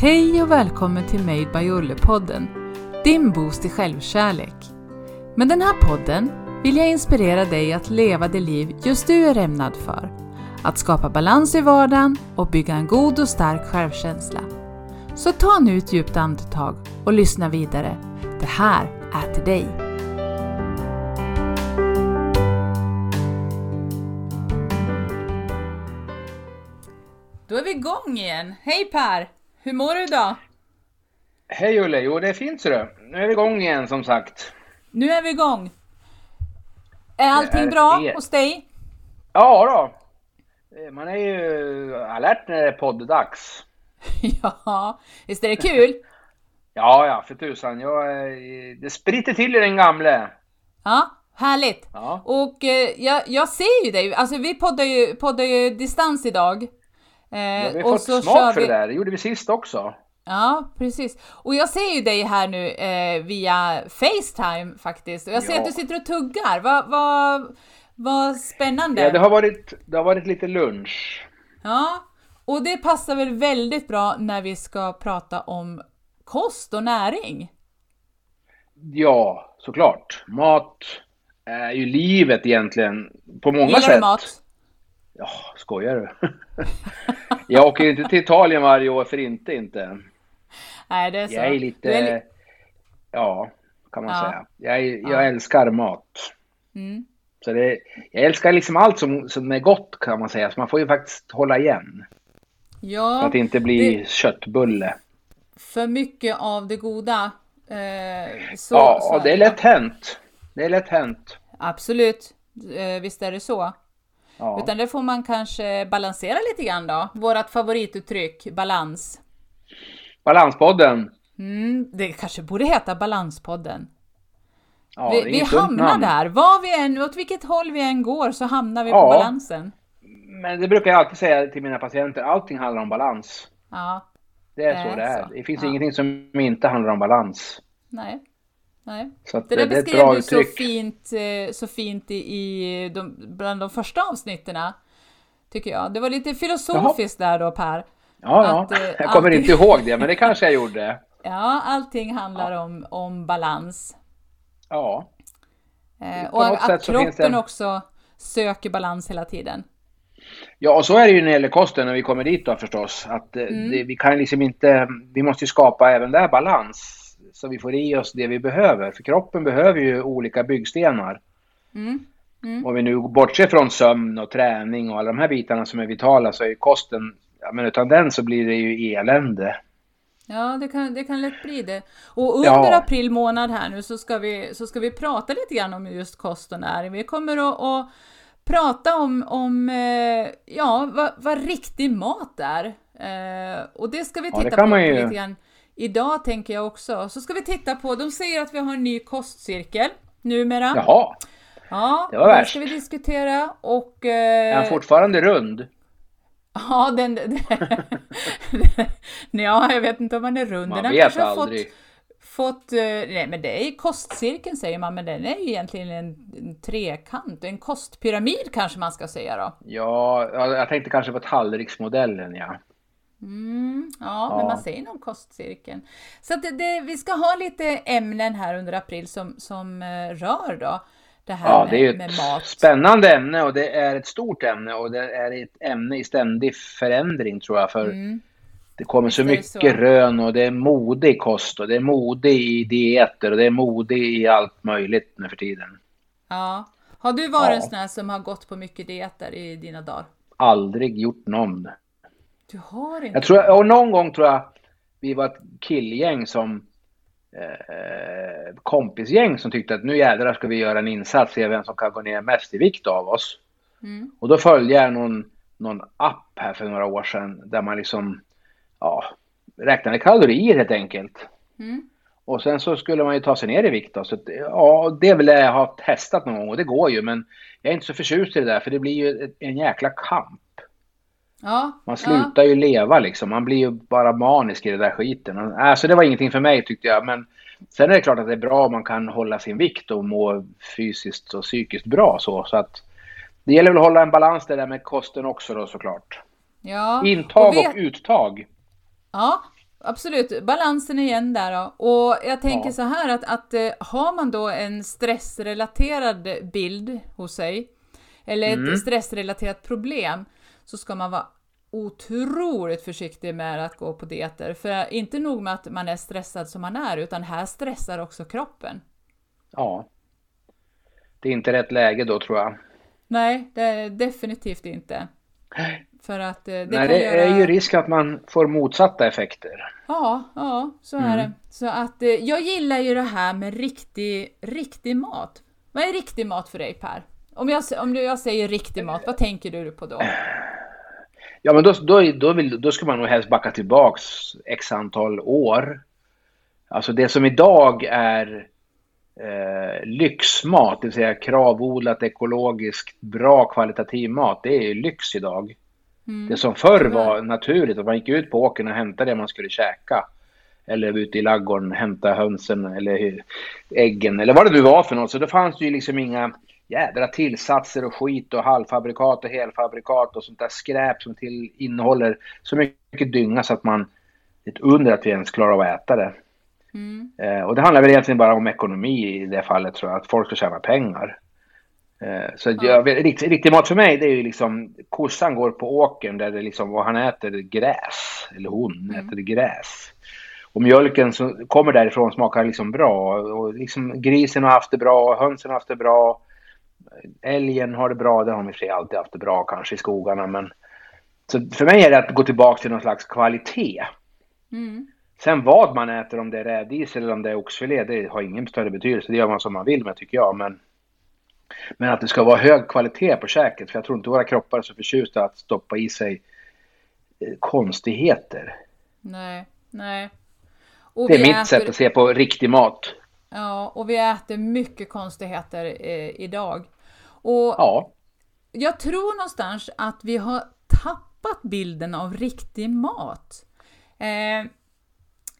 Hej och välkommen till Made by Olle-podden, din boost i självkärlek. Med den här podden vill jag inspirera dig att leva det liv just du är ämnad för. Att skapa balans i vardagen och bygga en god och stark självkänsla. Så ta nu ett djupt andetag och lyssna vidare. Det här är till dig. Då är vi igång igen. Hej Per! Hur mår du idag? Hej Ulle! Jo, det är fint ser du. Nu är vi igång igen som sagt. Nu är vi igång. Är allting är bra det. hos dig? Ja då. Eh, man är ju alert när det är podddags. ja, visst är det kul? ja, ja, för tusan. Jag, det spritter till i den gamle. Ja, härligt. Ja. Och eh, jag, jag ser ju dig. Alltså vi poddar ju, poddar ju distans idag. Eh, vi har fått smak för vi... det där. Det gjorde vi sist också. Ja, precis. Och jag ser ju dig här nu eh, via Facetime faktiskt. Och jag ser ja. att du sitter och tuggar. Vad va, va spännande. Ja, det har, varit, det har varit lite lunch. Ja, och det passar väl väldigt bra när vi ska prata om kost och näring? Ja, såklart. Mat är ju livet egentligen på många Gillar sätt. du mat? Ja, skojar du? jag åker inte till Italien varje år för inte inte. Nej, det är så. Jag är lite... Är Ja, kan man ja. säga. Jag, jag ja. älskar mat. Mm. Så det, jag älskar liksom allt som, som är gott kan man säga, så man får ju faktiskt hålla igen. Ja. För att inte bli det... köttbulle. För mycket av det goda. Eh, så, ja, så det är lätt hänt. Det är lätt hänt. Absolut. Eh, visst är det så. Ja. Utan det får man kanske balansera lite grann då. Vårat favorituttryck, balans. Balanspodden. Mm, det kanske borde heta Balanspodden. Ja, vi vi hamnar namn. där. Var vi än, åt vilket håll vi än går så hamnar vi ja. på balansen. Men det brukar jag alltid säga till mina patienter. Allting handlar om balans. Ja. Det är, det är så det är. Så. Det finns ja. ingenting som inte handlar om balans. Nej. Nej. Så det där det beskrev du så fint, eh, så fint i, i de, bland de första avsnitten. Tycker jag. Det var lite filosofiskt Jaha. där då Per. Ja, att, ja. Eh, jag kommer allting... inte ihåg det, men det kanske jag gjorde. Ja, allting handlar ja. Om, om balans. Ja. Eh, och att kroppen det... också söker balans hela tiden. Ja, och så är det ju när det gäller kosten när vi kommer dit då förstås. Att mm. det, vi kan liksom inte, vi måste ju skapa även där balans så vi får i oss det vi behöver. För kroppen behöver ju olika byggstenar. Mm. Mm. Om vi nu bortser från sömn och träning och alla de här bitarna som är vitala så är kosten, ja, men utan den så blir det ju elände. Ja, det kan, det kan lätt bli det. Och under ja. april månad här nu så ska, vi, så ska vi prata lite grann om just kost och näring. Vi kommer att, att prata om, om eh, ja, vad, vad riktig mat är. Eh, och det ska vi titta ja, på ju... lite grann idag tänker jag också. Så ska vi titta på, de säger att vi har en ny kostcirkel numera. Jaha. Ja, det var värst. ska vi diskutera och... Eh, är han fortfarande rund? Ja, den... den ja, jag vet inte om han är rund. Man den vet aldrig. Fått, fått, eh, nej men det är kostcirkeln säger man, men den är ju egentligen en, en trekant, en kostpyramid kanske man ska säga då. Ja, jag tänkte kanske på tallriksmodellen ja. Mm, ja, ja, men man säger nog kostcirkeln. Så det, det, vi ska ha lite ämnen här under april som, som uh, rör då det här ja, med, det är ett mat. spännande ämne och det är ett stort ämne och det är ett ämne i ständig förändring tror jag. För mm. Det kommer så mycket så. rön och det är mode i kost och det är mode i dieter och det är mode i allt möjligt nu för tiden. Ja. Har du varit ja. en sån här som har gått på mycket dieter i dina dagar? Aldrig gjort någon. Du har inte? Jag tror, och någon gång tror jag vi var ett killgäng som eh, kompisgäng som tyckte att nu jädrar ska vi göra en insats, se vem som kan gå ner mest i vikt av oss. Mm. Och då följde jag någon, någon app här för några år sedan där man liksom ja, räknade kalorier helt enkelt. Mm. Och sen så skulle man ju ta sig ner i vikt då. Så ja, det vill jag ha testat någon gång och det går ju men jag är inte så förtjust i det där för det blir ju en jäkla kamp. Ja, man slutar ja. ju leva liksom. Man blir ju bara manisk i den där skiten. Alltså det var ingenting för mig tyckte jag. Men sen är det klart att det är bra om man kan hålla sin vikt och må fysiskt och psykiskt bra så. Så att det gäller väl att hålla en balans det där med kosten också då såklart. Ja. Intag och, vet... och uttag. Ja, Absolut, balansen igen där då. Och jag tänker ja. så här att, att eh, har man då en stressrelaterad bild hos sig, eller mm. ett stressrelaterat problem, så ska man vara otroligt försiktig med att gå på dieter. För inte nog med att man är stressad som man är, utan här stressar också kroppen. Ja. Det är inte rätt läge då tror jag. Nej, det är definitivt inte. För att eh, det, Nej, det göra... är ju risk att man får motsatta effekter. Ja, ja, så är mm. det. Så att eh, jag gillar ju det här med riktig, riktig mat. Vad är riktig mat för dig Per? Om jag, om jag säger riktig mat, vad tänker du på då? Ja, men då, då, då, vill, då ska man nog helst backa tillbaks x antal år. Alltså det som idag är eh, lyxmat, det vill säga kravodlat, ekologiskt, bra kvalitativ mat, det är ju lyx idag. Mm. Det som förr var naturligt, att man gick ut på åkern och hämtade det man skulle käka. Eller ute i laggården hämta hönsen eller äggen eller vad det nu var för något. Så då fanns det ju liksom inga jädra tillsatser och skit och halvfabrikat och helfabrikat och sånt där skräp som till innehåller så mycket dynga så att man... Det är ett under att vi ens klarar av att äta det. Mm. Eh, och det handlar väl egentligen bara om ekonomi i det fallet tror jag, att folk ska tjäna pengar. Eh, så ja. jag, riktig, riktig mat för mig det är ju liksom kossan går på åkern där det liksom, och han äter gräs. Eller hon mm. äter gräs. Och mjölken som kommer därifrån smakar liksom bra. Och liksom grisen har haft det bra, hönsen har haft det bra. Älgen har det bra, det har de i sig alltid haft det bra kanske i skogarna. Men, så för mig är det att gå tillbaka till någon slags kvalitet. Mm. Sen vad man äter, om det är rädis eller om det är oxfilé, det har ingen större betydelse. Det gör man som man vill med tycker jag. Men, men att det ska vara hög kvalitet på käket. För jag tror inte våra kroppar är så förtjusta att stoppa i sig eh, konstigheter. Nej, nej. Och det är mitt äter... sätt att se på riktig mat. Ja, och vi äter mycket konstigheter eh, idag. Och ja. jag tror någonstans att vi har tappat bilden av riktig mat. Eh,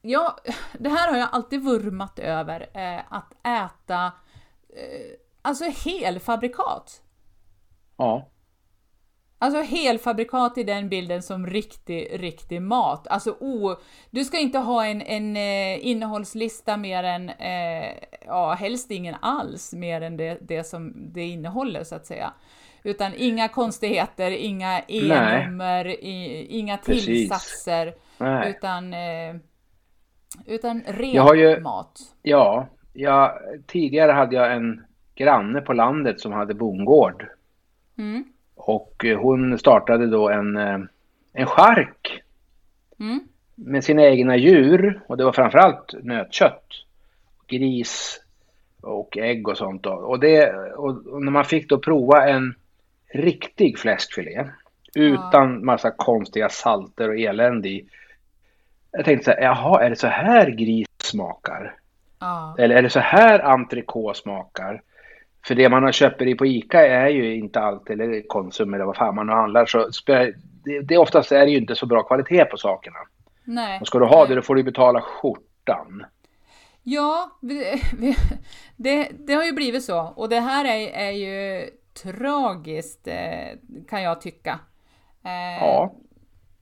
ja, det här har jag alltid vurmat över, eh, att äta eh, alltså helfabrikat. Ja. Alltså helfabrikat i den bilden som riktig, riktig mat. Alltså oh, du ska inte ha en, en eh, innehållslista mer än, eh, ja helst ingen alls mer än det, det som det innehåller så att säga. Utan inga konstigheter, inga e-nummer, inga tillsatser. Utan, eh, utan ren ju, mat. Ja, jag, tidigare hade jag en granne på landet som hade bondgård. Mm. Och eh, hon startade då en, eh, en chark. Mm. Med sina egna djur och det var framförallt nötkött. Gris och ägg och sånt då. Och, det, och när man fick då prova en riktig fläskfilé utan massa konstiga salter och elände i. Jag tänkte så här, jaha, är det så här gris smakar? Ja. Eller är det så här entrecote smakar? För det man köper i på ICA är ju inte alltid, eller Konsum eller vad fan man nu handlar, så det, det oftast är det ju inte så bra kvalitet på sakerna. Nej. Och ska du ha det då får du betala skjortan. Ja, vi, vi, det, det, har ju blivit så. Och det här är, är ju tragiskt, eh, kan jag tycka. Eh, ja.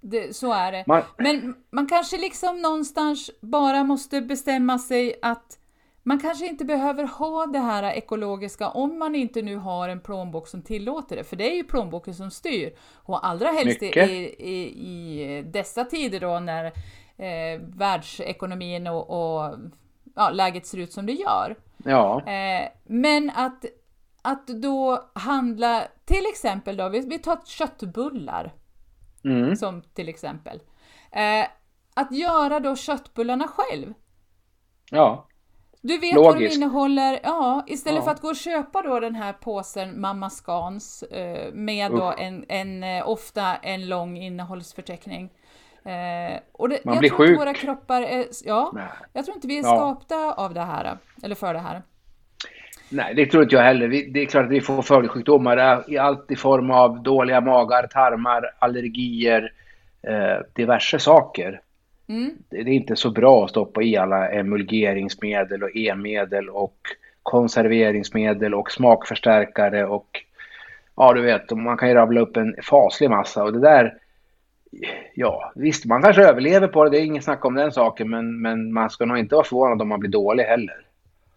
Det, så är det. Man... Men man kanske liksom någonstans bara måste bestämma sig att man kanske inte behöver ha det här ekologiska om man inte nu har en plånbok som tillåter det, för det är ju plånboken som styr. Och allra helst i, i, i, dessa tider då när eh, världsekonomin och, och ja, läget ser ut som det gör. Ja. Eh, men att, att då handla, till exempel då, vi, vi tar köttbullar mm. som till exempel. Eh, att göra då köttbullarna själv. Ja. Du vet Logiskt. vad de innehåller, ja, istället ja. för att gå och köpa då den här påsen Mamma Scans eh, med då en, en, eh, ofta en lång innehållsförteckning. Eh, och det, Man jag blir tror sjuk. våra kroppar är, ja, Nej. jag tror inte vi är ja. skapta av det här, eller för det här. Nej, det tror inte jag heller. Det är klart att vi får följdsjukdomar i allt i form av dåliga magar, tarmar, allergier, eh, diverse saker. Mm. Det är inte så bra att stoppa i alla emulgeringsmedel och e-medel och konserveringsmedel och smakförstärkare och ja, du vet, man kan ju rabbla upp en faslig massa och det där ja, visst, man kanske överlever på det, det är inget snack om den saken, men, men man ska nog inte vara förvånad om man blir dålig heller.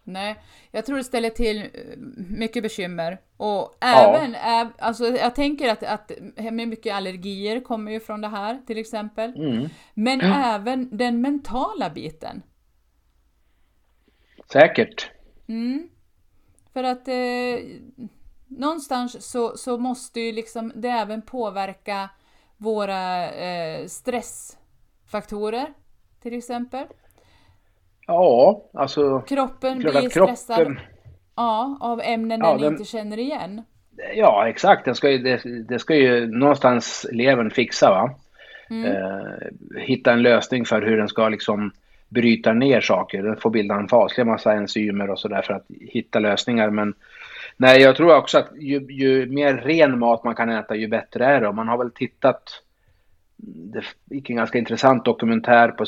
Nej, jag tror det ställer till eh, mycket bekymmer. Och även, ja. alltså jag tänker att, att mycket allergier kommer ju från det här till exempel. Mm. Men ja. även den mentala biten. Säkert. Mm. För att eh, någonstans så, så måste ju liksom det även påverka våra eh, stressfaktorer till exempel. Ja, alltså... Kroppen blir stressad kroppen, ja, av ämnen ja, den, den inte känner igen. Ja, exakt. Den ska ju, det, det ska ju någonstans levern fixa. Va? Mm. Eh, hitta en lösning för hur den ska liksom bryta ner saker. Den får bilda en faslig massa enzymer och sådär för att hitta lösningar. Men nej, jag tror också att ju, ju, mer ren mat man kan äta, ju bättre är det. Och man har väl tittat det gick en ganska intressant dokumentär på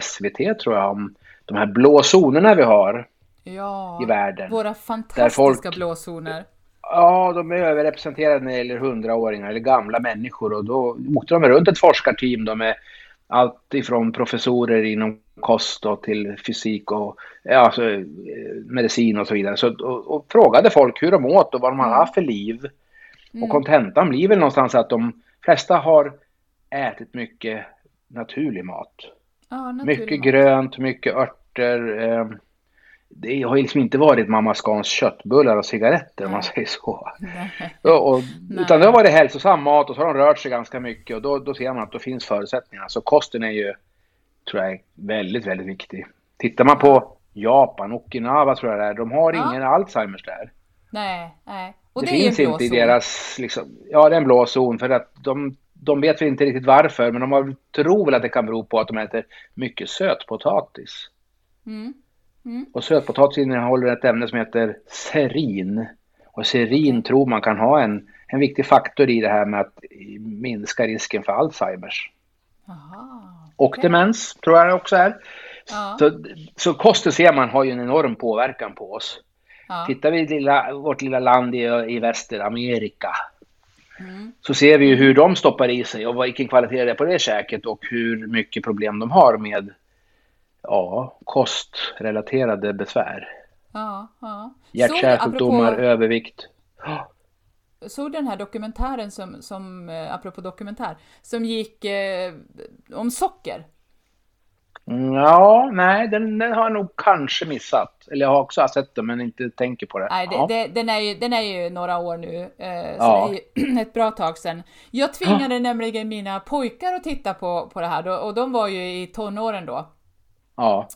SVT tror jag om de här blå zonerna vi har ja, i världen. Våra fantastiska folk, blå zoner. Ja, de är överrepresenterade när det gäller hundraåringar eller gamla människor och då åkte de runt ett forskarteam då med allt ifrån professorer inom kost och till fysik och ja, alltså, medicin och så vidare. Så, och, och, frågade folk hur de åt och vad de hade haft för liv. Mm. Och kontentan blir väl någonstans att de flesta har ätit mycket naturlig mat. Ja, mycket grönt, mycket örter. Eh, det har liksom inte varit mamma Scans köttbullar och cigaretter om man säger så. Och, och, utan det har varit hälsosam mat och så har de rört sig ganska mycket och då, då ser man att det finns förutsättningar. Så kosten är ju, tror jag, väldigt, väldigt viktig. Tittar man på Japan, Okinawa tror jag det är, de har ja. ingen Alzheimers där. Nej, nej. Och det, det finns inte i deras, liksom, ja det är en blå zon för att de de vet väl inte riktigt varför, men de tror väl att det kan bero på att de äter mycket sötpotatis. Mm. Mm. Och sötpotatis innehåller ett ämne som heter serin. Och serin tror man kan ha en, en viktig faktor i det här med att minska risken för Alzheimers. Aha, okay. Och demens tror jag det också är. Ja. Så, så kosten ser man har ju en enorm påverkan på oss. Ja. Tittar vi lilla, vårt lilla land i, i Västeramerika så ser vi ju hur de stoppar i sig och vilken kvalitet det är på det käket och hur mycket problem de har med ja, kostrelaterade besvär. Ja, ja. Hjärt-kärlsjukdomar, apropå... övervikt. såg den här dokumentären som, som eh, apropå dokumentär, som gick eh, om socker. Ja, nej, den, den, har jag nog kanske missat. Eller jag har också sett den men inte tänker på det. Nej, det, ja. det, den, är ju, den är ju några år nu, eh, så ja. det är ju ett bra tag sedan. Jag tvingade nämligen mina pojkar att titta på, på det här och de var ju i tonåren då. Ja.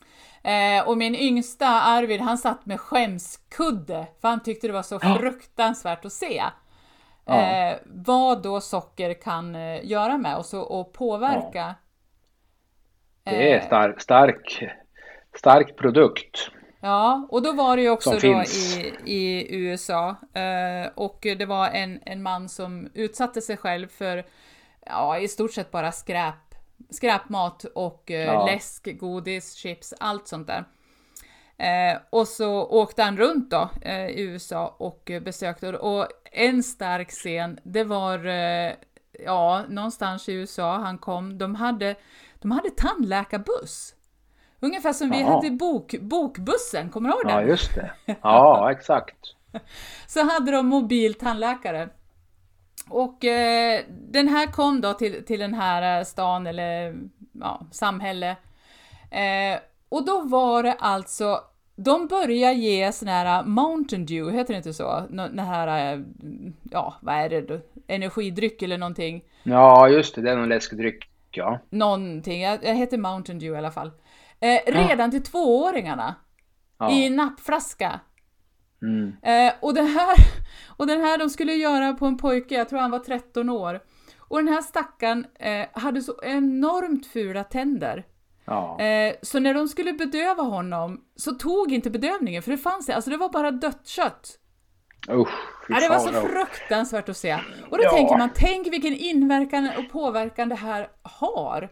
Eh, och min yngsta Arvid, han satt med skämskudde, för han tyckte det var så fruktansvärt att se. Eh, vad då socker kan eh, göra med oss och, och påverka det är stark, stark, stark produkt. Ja, och då var det ju också då i, i USA eh, och det var en, en man som utsatte sig själv för ja, i stort sett bara skräp, skräpmat och eh, ja. läsk, godis, chips, allt sånt där. Eh, och så åkte han runt då eh, i USA och besökte och en stark scen, det var eh, ja, någonstans i USA han kom. De hade de hade tandläkarbuss. Ungefär som vi hade bok, bokbussen, kommer du ihåg den? Ja, just det. Ja, exakt. Så hade de mobil tandläkare. Och eh, den här kom då till, till den här eh, stan eller ja, samhälle. Eh, och då var det alltså, de började ge sån här Mountain Dew, heter det inte så? Den här, eh, ja vad är det då? Energidryck eller någonting? Ja, just det, det är någon läskedryck ja. Någonting, jag, jag heter Mountain Dew i alla fall. Eh, redan ja. till tvååringarna. Ja. I nappflaska. Mm. Eh, och, den här, och den här de skulle göra på en pojke, jag tror han var 13 år. Och den här stackaren eh, hade så enormt fula tänder. Ja. Eh, så när de skulle bedöva honom så tog inte bedövningen för det fanns alltså det var bara dött kött. Usch, ja, det var så fruktansvärt att se. Och då ja. tänker man, tänk vilken inverkan och påverkan det här har.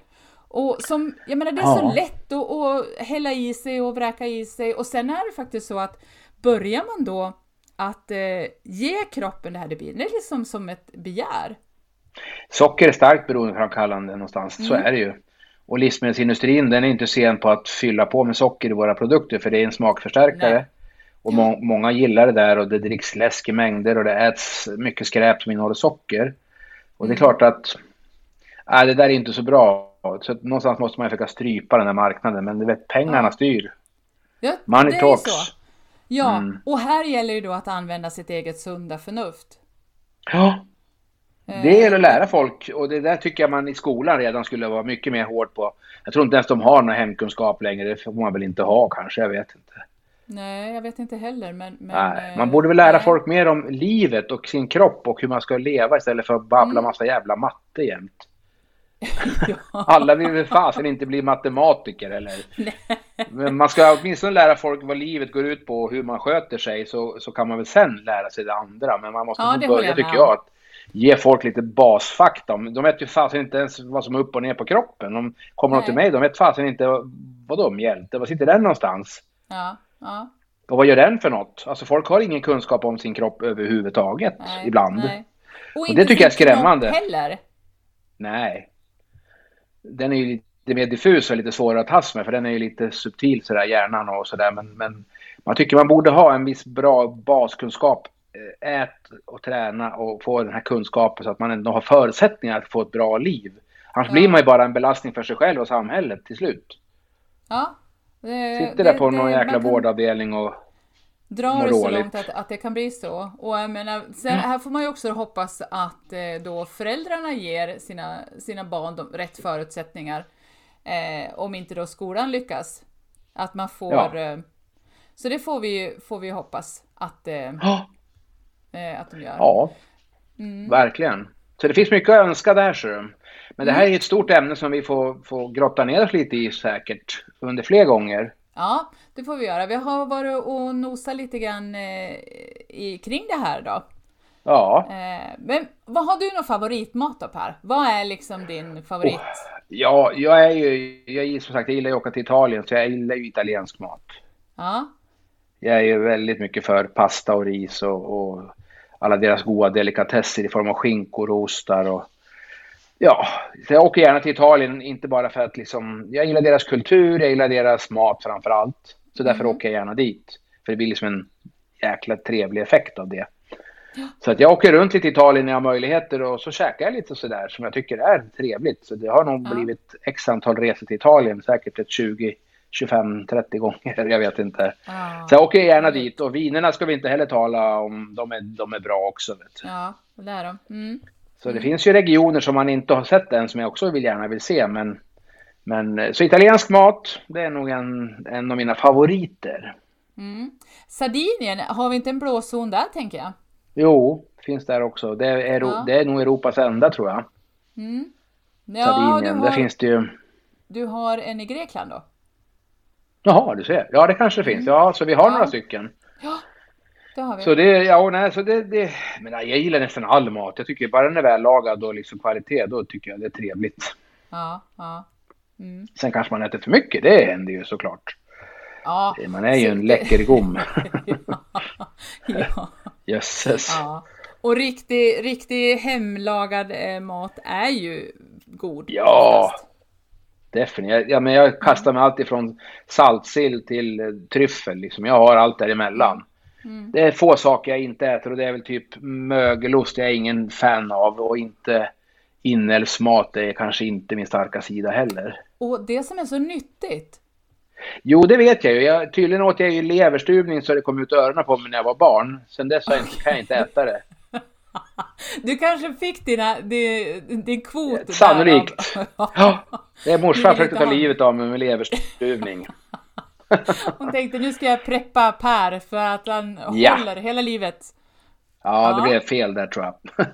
Och som, jag menar det är ja. så lätt att, att hälla i sig och vräka i sig och sen är det faktiskt så att börjar man då att eh, ge kroppen det här, det blir det liksom som ett begär. Socker är starkt beroendeframkallande någonstans, mm. så är det ju. Och livsmedelsindustrin den är inte sen på att fylla på med socker i våra produkter för det är en smakförstärkare. Nej. Och må många gillar det där och det dricks läsk i mängder och det äts mycket skräp som innehåller socker. Och det är mm. klart att äh, det där är inte så bra. Så någonstans måste man försöka strypa den här marknaden men du vet pengarna styr. Ja, Money det talks. Är så. Ja, mm. och här gäller det då att använda sitt eget sunda förnuft. Ja, Eh, det gäller att lära folk och det där tycker jag man i skolan redan skulle vara mycket mer hård på. Jag tror inte ens de har någon hemkunskap längre, det får man väl inte ha kanske, jag vet inte. Nej, jag vet inte heller. Men, men nej, man borde väl lära nej. folk mer om livet och sin kropp och hur man ska leva istället för att babbla mm. massa jävla matte jämt. ja. Alla vill väl fasen inte bli matematiker eller? Men man ska åtminstone lära folk vad livet går ut på och hur man sköter sig så, så kan man väl sen lära sig det andra. Men man måste ja, börja tycker jag. Att, ge folk lite basfakta. De vet ju fasen inte ens vad som är upp och ner på kroppen. De kommer de till mig, de vet fasen inte vadå mjälte, var sitter den någonstans? Ja, ja. Och vad gör den för något? Alltså folk har ingen kunskap om sin kropp överhuvudtaget nej, ibland. Nej. Och, och det tycker jag är skrämmande. heller. Nej. Den är ju lite mer diffus och lite svårare att tas med för den är ju lite subtil sådär hjärnan och sådär men, men man tycker man borde ha en viss bra baskunskap Eh, ät och träna och få den här kunskapen så att man ändå har förutsättningar att få ett bra liv. Annars ja. blir man ju bara en belastning för sig själv och samhället till slut. Ja. Det, Sitter där på någon jäkla vårdavdelning och drar det så långt att, att det kan bli så. Och jag menar, sen, mm. här får man ju också hoppas att eh, då föräldrarna ger sina, sina barn de, rätt förutsättningar. Eh, om inte då skolan lyckas. Att man får... Ja. Eh, så det får vi, får vi hoppas att, eh, eh, att de gör. Ja, mm. verkligen. Så det finns mycket att önska där. Så. Men det här är ett stort ämne som vi får, får grotta ner oss lite i säkert under fler gånger. Ja, det får vi göra. Vi har varit och nosat lite grann eh, i, kring det här då. Ja. Eh, men vad har du någon favoritmat då Per? Vad är liksom din favorit? Oh, ja, jag är ju, jag som sagt, jag gillar att åka till Italien så jag gillar ju italiensk mat. Ja. Jag är ju väldigt mycket för pasta och ris och, och alla deras goda delikatesser i form av skinkor och ostar och ja, jag åker gärna till Italien, inte bara för att liksom, jag gillar deras kultur, jag gillar deras mat framför allt. Så därför mm. åker jag gärna dit. För det blir liksom en jäkla trevlig effekt av det. Ja. Så att jag åker runt lite i Italien när jag har möjligheter och så käkar jag lite sådär som jag tycker är trevligt. Så det har nog ja. blivit x antal resor till Italien, säkert ett 20 25-30 gånger, jag vet inte. Ah. Så jag åker gärna dit och vinerna ska vi inte heller tala om, de är, de är bra också. Vet Ja, det är de. Mm. Så det finns ju regioner som man inte har sett än som jag också vill gärna vill se. Men, men, så italiensk mat, det är nog en, en av mina favoriter. Mm. Sardinien, har vi inte en blåzon där tänker jag? Jo, finns där också. Det är, ja. det är nog Europas enda tror jag. Mm. Ja, Sardinien, har, där finns det ju. Du har en i Grekland då? Jaha, du ser. Ja, det kanske finns. Ja, så vi har ja. några stycken. Ja, det har vi. Så det, ja, nej, så det, det, men jag gillar nästan all mat. Jag tycker bara den är väl lagad och liksom kvalitet, då tycker jag det är trevligt. Ja, ja. Mm. Sen kanske man äter för mycket, det händer ju såklart. Ja, man är ju en läcker gom. ja. Jösses. Ja. Och riktig, riktig hemlagad eh, mat är ju god. Ja, Definitivt. Ja, men jag kastar mig alltid från saltsill till eh, tryffel. Liksom. Jag har allt däremellan. Mm. Det är få saker jag inte äter och det är väl typ mögelost. Jag är ingen fan av och inte inälvsmat. Det är kanske inte min starka sida heller. Och det som är så nyttigt. Jo, det vet jag ju. Jag, tydligen åt jag ju leverstuvning så det kom ut öronen på mig när jag var barn. Sen dess kan jag inte äta det. Du kanske fick dina, din, din kvot. Sannolikt. Ja, det är morsan försökte ta livet av mig med leverstuvning. Hon tänkte nu ska jag preppa Per för att han ja. håller hela livet. Ja, det blev fel där tror jag.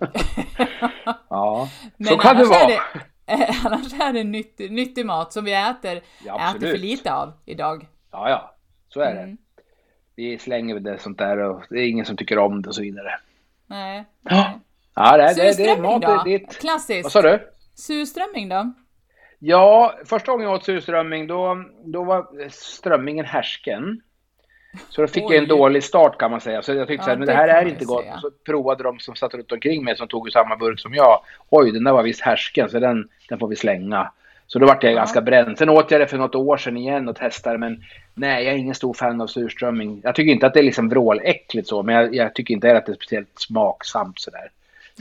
ja, Men så kan det vara. Det, annars är det nyttig, nyttig mat som vi äter, ja, äter för lite av idag. Ja, ja, så är mm. det. Vi slänger det sånt där och det är ingen som tycker om det och så vidare. Nej. Ja, ja det, det, det mat. Då? Det, det, Klassiskt. Vad sa du? Surströmming då? Ja, första gången jag åt surströmming då, då var strömmingen härsken. Så då fick Oj. jag en dålig start kan man säga. Så jag tyckte ja, att det här är inte gott. Så provade de som satt runt omkring mig som tog samma burk som jag. Oj, den där var visst härsken så den, den får vi slänga. Så då vart jag ja. ganska bränd. Sen åt jag det för något år sedan igen och testade men nej, jag är ingen stor fan av surströmming. Jag tycker inte att det är liksom vråläckligt så, men jag, jag tycker inte att det är speciellt smaksamt sådär.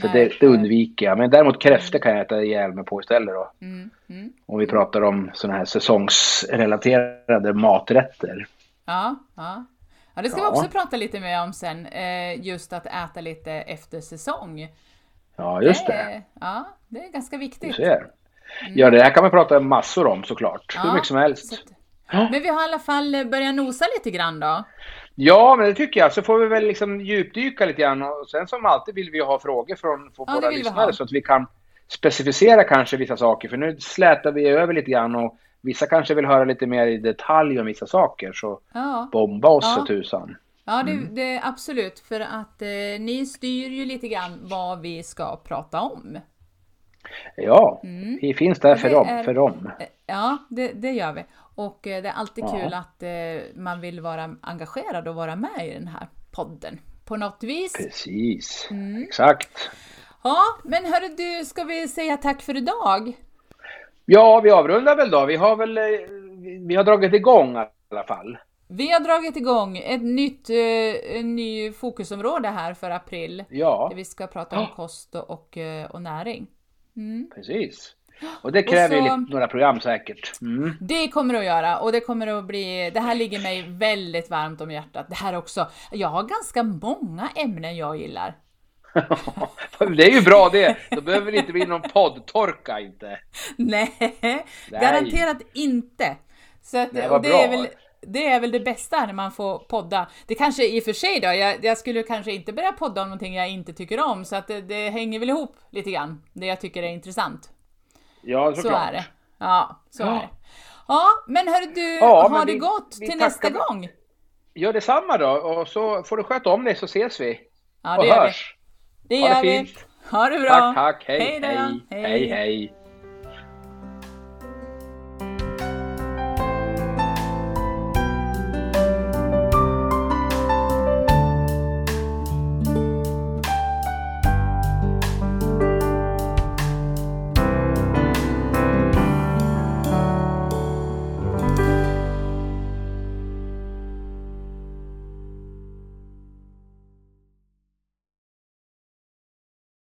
Så nej, det, det undviker jag. Men däremot kräftor kan jag äta ihjäl mig på istället då. Mm, mm. Om vi pratar om sådana här säsongsrelaterade maträtter. Ja, ja. Ja, det ska ja. vi också prata lite mer om sen. Eh, just att äta lite efter säsong. Ja, just det. det. Ja, det är ganska viktigt. Du ser. Mm. Ja, det här kan man prata massor om såklart. Ja, Hur mycket som helst. Men vi har i alla fall börjat nosa lite grann då. Ja, men det tycker jag. Så får vi väl liksom djupdyka lite grann. Och sen som alltid vill vi ha frågor från, från ja, våra lyssnare så att vi kan specificera kanske vissa saker. För nu slätar vi över lite grann och vissa kanske vill höra lite mer i detalj om vissa saker. Så ja. bomba oss för tusan. Ja, det, mm. det absolut. För att eh, ni styr ju lite grann vad vi ska prata om. Ja, mm. vi finns där för dem, är, för dem. Ja, det, det, gör vi. Och eh, det är alltid ja. kul att eh, man vill vara engagerad och vara med i den här podden på något vis. Precis, mm. exakt. Ja, men hörru du, ska vi säga tack för idag? Ja, vi avrundar väl då. Vi har väl eh, vi har dragit igång i alla fall. Vi har dragit igång ett nytt eh, ny fokusområde här för april. Ja. Där vi ska prata om kost och, och näring. Mm. Precis. Och det kräver och så, några program säkert. Mm. Det kommer det att göra och det kommer att bli, det här ligger mig väldigt varmt om hjärtat. Det här också, jag har ganska många ämnen jag gillar. det är ju bra det, då behöver det inte bli någon poddtorka inte. Nej, Nej. garanterat inte. Så att, det, var det bra. är väl det är väl det bästa när man får podda. Det kanske i och för sig då, jag, jag skulle kanske inte börja podda om någonting jag inte tycker om, så att det, det hänger väl ihop lite grann, det jag tycker är intressant. Ja, såklart. Så är det. Ja, så ja. är det. Ja, men hörru du, ja, ha det vi, gott vi till nästa gång. Gör detsamma då, och så får du sköta om dig så ses vi. Ja, det och gör hörs. vi. Det gör det vi. Ha det bra. Tack, tack. Hej, hej. Hej, hej. hej.